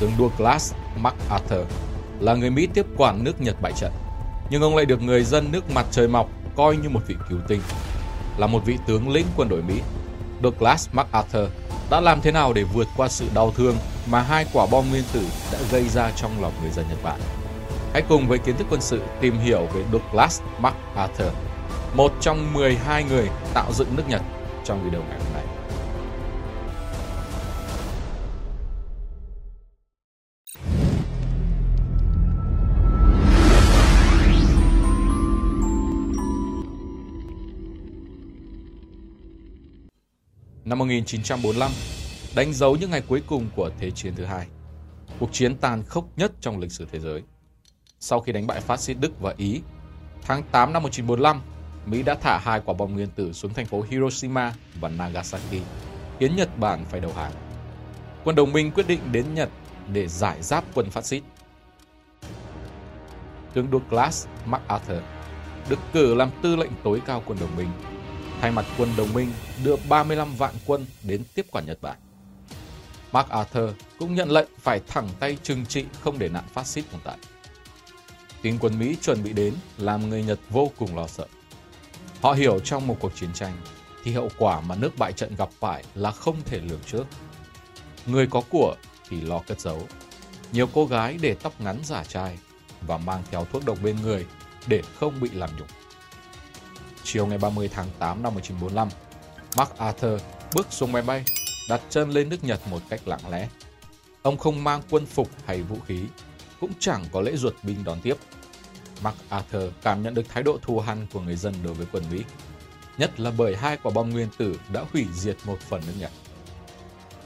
tướng Douglas MacArthur là người Mỹ tiếp quản nước Nhật bại trận, nhưng ông lại được người dân nước mặt trời mọc coi như một vị cứu tinh. Là một vị tướng lĩnh quân đội Mỹ, Douglas MacArthur đã làm thế nào để vượt qua sự đau thương mà hai quả bom nguyên tử đã gây ra trong lòng người dân Nhật Bản? Hãy cùng với kiến thức quân sự tìm hiểu về Douglas MacArthur, một trong 12 người tạo dựng nước Nhật trong video ngày hôm nay. Năm 1945, đánh dấu những ngày cuối cùng của Thế chiến thứ hai, cuộc chiến tàn khốc nhất trong lịch sử thế giới. Sau khi đánh bại phát xít Đức và Ý, tháng 8 năm 1945, Mỹ đã thả hai quả bom nguyên tử xuống thành phố Hiroshima và Nagasaki, khiến Nhật Bản phải đầu hàng. Quân đồng minh quyết định đến Nhật để giải giáp quân phát xít. Tướng Douglas MacArthur được cử làm tư lệnh tối cao quân đồng minh thay mặt quân đồng minh đưa 35 vạn quân đến tiếp quản Nhật Bản. MacArthur cũng nhận lệnh phải thẳng tay trừng trị không để nạn phát xít tồn tại. Tin quân Mỹ chuẩn bị đến làm người Nhật vô cùng lo sợ. Họ hiểu trong một cuộc chiến tranh thì hậu quả mà nước bại trận gặp phải là không thể lường trước. Người có của thì lo cất giấu. Nhiều cô gái để tóc ngắn giả trai và mang theo thuốc độc bên người để không bị làm nhục chiều ngày 30 tháng 8 năm 1945, MacArthur bước xuống máy bay, đặt chân lên nước Nhật một cách lặng lẽ. Ông không mang quân phục hay vũ khí, cũng chẳng có lễ ruột binh đón tiếp. MacArthur cảm nhận được thái độ thù hằn của người dân đối với quân Mỹ, nhất là bởi hai quả bom nguyên tử đã hủy diệt một phần nước Nhật.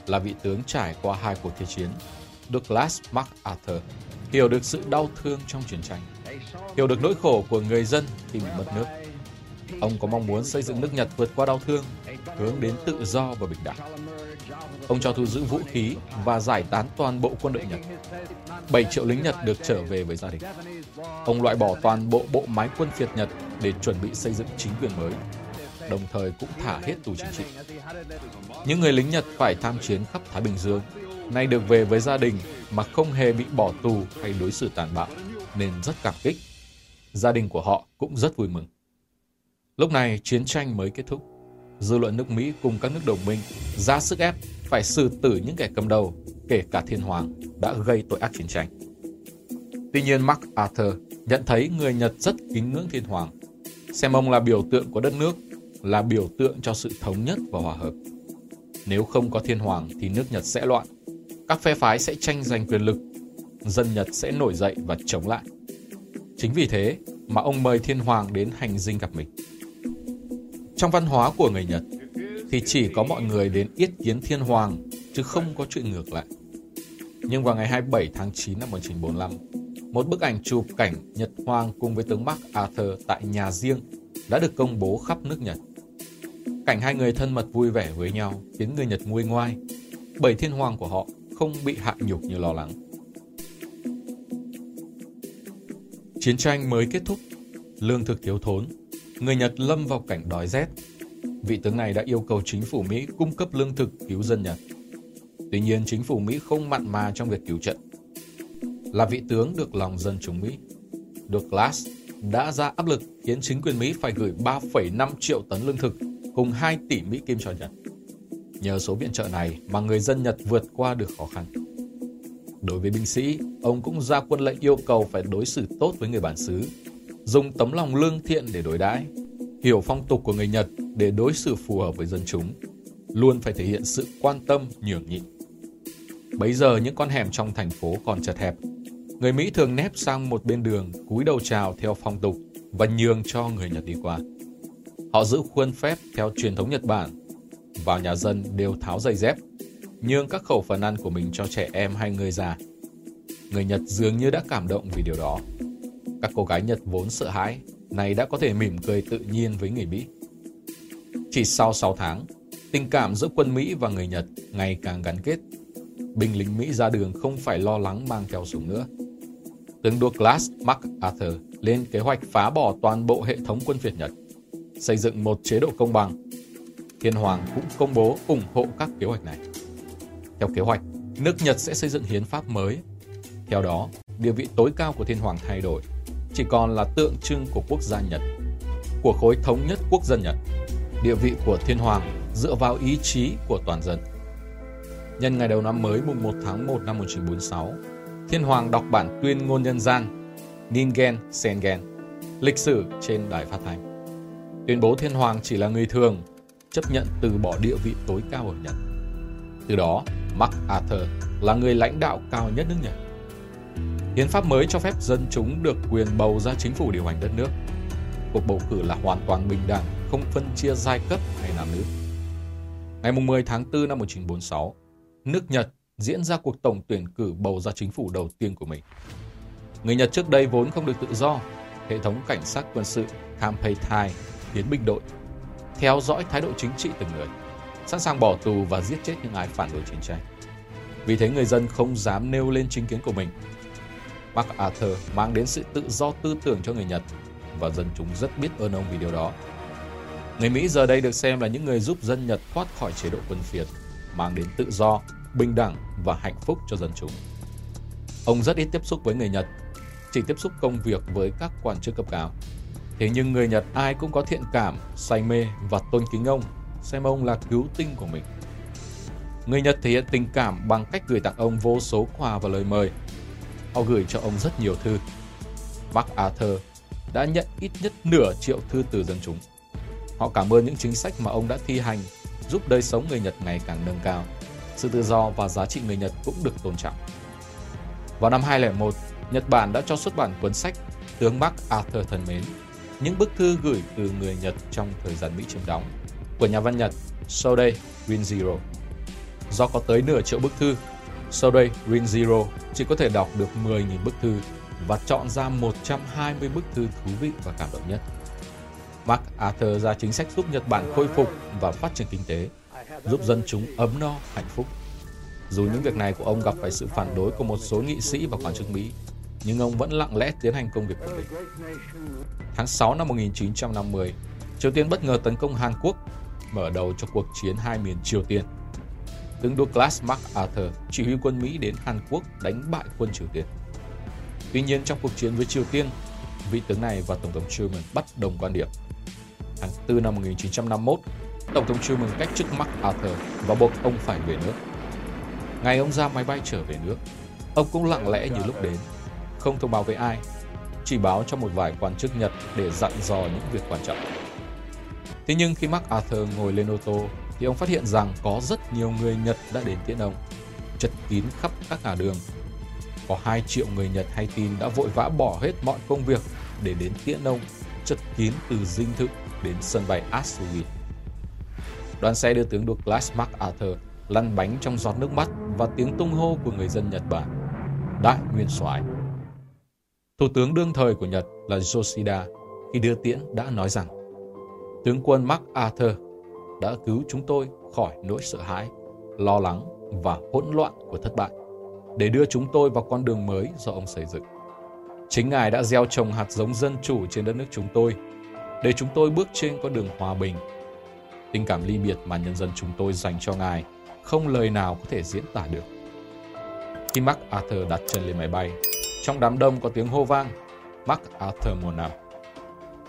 Là vị tướng trải qua hai cuộc thế chiến, Douglas MacArthur hiểu được sự đau thương trong chiến tranh, hiểu được nỗi khổ của người dân khi bị mất nước Ông có mong muốn xây dựng nước Nhật vượt qua đau thương, hướng đến tự do và bình đẳng. Ông cho thu giữ vũ khí và giải tán toàn bộ quân đội Nhật. 7 triệu lính Nhật được trở về với gia đình. Ông loại bỏ toàn bộ bộ máy quân phiệt Nhật để chuẩn bị xây dựng chính quyền mới, đồng thời cũng thả hết tù chính trị. Những người lính Nhật phải tham chiến khắp Thái Bình Dương, nay được về với gia đình mà không hề bị bỏ tù hay đối xử tàn bạo, nên rất cảm kích. Gia đình của họ cũng rất vui mừng. Lúc này chiến tranh mới kết thúc. Dư luận nước Mỹ cùng các nước đồng minh ra sức ép phải xử tử những kẻ cầm đầu, kể cả thiên hoàng, đã gây tội ác chiến tranh. Tuy nhiên Mark Arthur nhận thấy người Nhật rất kính ngưỡng thiên hoàng, xem ông là biểu tượng của đất nước, là biểu tượng cho sự thống nhất và hòa hợp. Nếu không có thiên hoàng thì nước Nhật sẽ loạn, các phe phái sẽ tranh giành quyền lực, dân Nhật sẽ nổi dậy và chống lại. Chính vì thế mà ông mời thiên hoàng đến hành dinh gặp mình. Trong văn hóa của người Nhật thì chỉ có mọi người đến yết kiến thiên hoàng chứ không có chuyện ngược lại. Nhưng vào ngày 27 tháng 9 năm 1945, một bức ảnh chụp cảnh Nhật Hoàng cùng với tướng Mark Arthur tại nhà riêng đã được công bố khắp nước Nhật. Cảnh hai người thân mật vui vẻ với nhau khiến người Nhật nguôi ngoai, bởi thiên hoàng của họ không bị hạ nhục như lo lắng. Chiến tranh mới kết thúc, lương thực thiếu thốn người Nhật lâm vào cảnh đói rét. Vị tướng này đã yêu cầu chính phủ Mỹ cung cấp lương thực cứu dân Nhật. Tuy nhiên, chính phủ Mỹ không mặn mà trong việc cứu trận. Là vị tướng được lòng dân chúng Mỹ, Douglas đã ra áp lực khiến chính quyền Mỹ phải gửi 3,5 triệu tấn lương thực cùng 2 tỷ Mỹ Kim cho Nhật. Nhờ số viện trợ này mà người dân Nhật vượt qua được khó khăn. Đối với binh sĩ, ông cũng ra quân lệnh yêu cầu phải đối xử tốt với người bản xứ dùng tấm lòng lương thiện để đối đãi, hiểu phong tục của người Nhật để đối xử phù hợp với dân chúng, luôn phải thể hiện sự quan tâm nhường nhịn. Bấy giờ những con hẻm trong thành phố còn chật hẹp, người Mỹ thường nép sang một bên đường cúi đầu chào theo phong tục và nhường cho người Nhật đi qua. Họ giữ khuôn phép theo truyền thống Nhật Bản, vào nhà dân đều tháo giày dép, nhường các khẩu phần ăn của mình cho trẻ em hay người già. Người Nhật dường như đã cảm động vì điều đó. Các cô gái Nhật vốn sợ hãi, này đã có thể mỉm cười tự nhiên với người Mỹ. Chỉ sau 6 tháng, tình cảm giữa quân Mỹ và người Nhật ngày càng gắn kết. Binh lính Mỹ ra đường không phải lo lắng mang theo súng nữa. Tướng Douglas MacArthur lên kế hoạch phá bỏ toàn bộ hệ thống quân Việt Nhật, xây dựng một chế độ công bằng. Thiên Hoàng cũng công bố ủng hộ các kế hoạch này. Theo kế hoạch, nước Nhật sẽ xây dựng hiến pháp mới. Theo đó, địa vị tối cao của thiên hoàng thay đổi, chỉ còn là tượng trưng của quốc gia Nhật, của khối thống nhất quốc dân Nhật. Địa vị của thiên hoàng dựa vào ý chí của toàn dân. Nhân ngày đầu năm mới mùng 1 tháng 1 năm 1946, Thiên Hoàng đọc bản tuyên ngôn nhân gian Ningen Sengen, lịch sử trên đài phát thanh. Tuyên bố Thiên Hoàng chỉ là người thường, chấp nhận từ bỏ địa vị tối cao ở Nhật. Từ đó, MacArthur là người lãnh đạo cao nhất nước Nhật. Hiến pháp mới cho phép dân chúng được quyền bầu ra chính phủ điều hành đất nước. Cuộc bầu cử là hoàn toàn bình đẳng, không phân chia giai cấp hay nam nữ. Ngày 10 tháng 4 năm 1946, nước Nhật diễn ra cuộc tổng tuyển cử bầu ra chính phủ đầu tiên của mình. Người Nhật trước đây vốn không được tự do, hệ thống cảnh sát quân sự Kampeitai tiến binh đội, theo dõi thái độ chính trị từng người, sẵn sàng bỏ tù và giết chết những ai phản đối chiến tranh. Vì thế người dân không dám nêu lên chính kiến của mình. MacArthur mang đến sự tự do tư tưởng cho người Nhật và dân chúng rất biết ơn ông vì điều đó. Người Mỹ giờ đây được xem là những người giúp dân Nhật thoát khỏi chế độ quân phiệt, mang đến tự do, bình đẳng và hạnh phúc cho dân chúng. Ông rất ít tiếp xúc với người Nhật, chỉ tiếp xúc công việc với các quan chức cấp cao. Thế nhưng người Nhật ai cũng có thiện cảm, say mê và tôn kính ông, xem ông là cứu tinh của mình. Người Nhật thể hiện tình cảm bằng cách gửi tặng ông vô số quà và lời mời. Họ gửi cho ông rất nhiều thư. MacArthur đã nhận ít nhất nửa triệu thư từ dân chúng. Họ cảm ơn những chính sách mà ông đã thi hành, giúp đời sống người Nhật ngày càng nâng cao. Sự tự do và giá trị người Nhật cũng được tôn trọng. Vào năm 2001, Nhật Bản đã cho xuất bản cuốn sách Tướng Bắc Arthur thân mến, những bức thư gửi từ người Nhật trong thời gian Mỹ chiếm đóng của nhà văn Nhật Sodei Rinziro. Do có tới nửa triệu bức thư, sau đây, Green Zero chỉ có thể đọc được 10.000 bức thư và chọn ra 120 bức thư thú vị và cảm động nhất. MacArthur ra chính sách giúp Nhật Bản khôi phục và phát triển kinh tế, giúp dân chúng ấm no, hạnh phúc. Dù những việc này của ông gặp phải sự phản đối của một số nghị sĩ và quan chức Mỹ, nhưng ông vẫn lặng lẽ tiến hành công việc của mình. Tháng 6 năm 1950, Triều Tiên bất ngờ tấn công Hàn Quốc, mở đầu cho cuộc chiến hai miền Triều Tiên. Tướng Douglas MacArthur chỉ huy quân Mỹ đến Hàn Quốc đánh bại quân Triều Tiên. Tuy nhiên trong cuộc chiến với Triều Tiên, vị tướng này và Tổng thống Truman bất đồng quan điểm tháng 4 năm 1951, Tổng thống Truman cách chức MacArthur và buộc ông phải về nước. Ngày ông ra máy bay trở về nước, ông cũng lặng lẽ như lúc đến, không thông báo với ai, chỉ báo cho một vài quan chức Nhật để dặn dò những việc quan trọng. Thế nhưng khi MacArthur ngồi lên ô tô thì ông phát hiện rằng có rất nhiều người Nhật đã đến tiễn ông, chật kín khắp các ngả đường. Có 2 triệu người Nhật hay tin đã vội vã bỏ hết mọi công việc để đến tiễn ông, chật kín từ dinh thự đến sân bay Asui. Đoàn xe đưa tướng Douglas MacArthur lăn bánh trong giọt nước mắt và tiếng tung hô của người dân Nhật Bản. Đại nguyên soái. Thủ tướng đương thời của Nhật là Yoshida khi đưa tiễn đã nói rằng tướng quân MacArthur đã cứu chúng tôi khỏi nỗi sợ hãi, lo lắng và hỗn loạn của thất bại để đưa chúng tôi vào con đường mới do ông xây dựng. Chính Ngài đã gieo trồng hạt giống dân chủ trên đất nước chúng tôi để chúng tôi bước trên con đường hòa bình. Tình cảm ly biệt mà nhân dân chúng tôi dành cho Ngài không lời nào có thể diễn tả được. Khi Mark Arthur đặt chân lên máy bay, trong đám đông có tiếng hô vang, Mark Arthur mùa nào.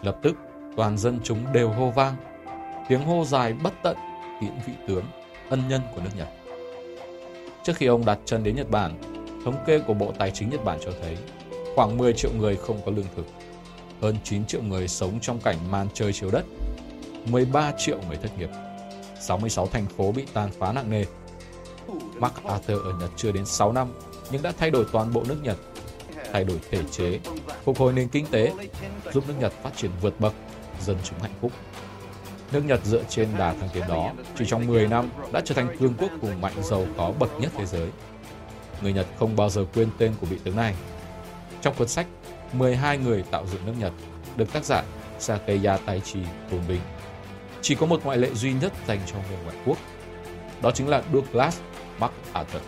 Lập tức, toàn dân chúng đều hô vang, tiếng hô dài bất tận tiễn vị tướng, ân nhân của nước Nhật. Trước khi ông đặt chân đến Nhật Bản, thống kê của Bộ Tài chính Nhật Bản cho thấy khoảng 10 triệu người không có lương thực hơn 9 triệu người sống trong cảnh màn trời chiếu đất, 13 triệu người thất nghiệp, 66 thành phố bị tàn phá nặng nề. MacArthur ở Nhật chưa đến 6 năm nhưng đã thay đổi toàn bộ nước Nhật, thay đổi thể chế, phục hồi nền kinh tế, giúp nước Nhật phát triển vượt bậc, dân chúng hạnh phúc. Nước Nhật dựa trên đà thăng tiến đó, chỉ trong 10 năm đã trở thành cường quốc hùng mạnh giàu có bậc nhất thế giới. Người Nhật không bao giờ quên tên của vị tướng này. Trong cuốn sách 12 người tạo dựng nước Nhật, được tác giả Sakeya Taichi tôn vinh. Chỉ có một ngoại lệ duy nhất dành cho người ngoại quốc, đó chính là Douglas MacArthur.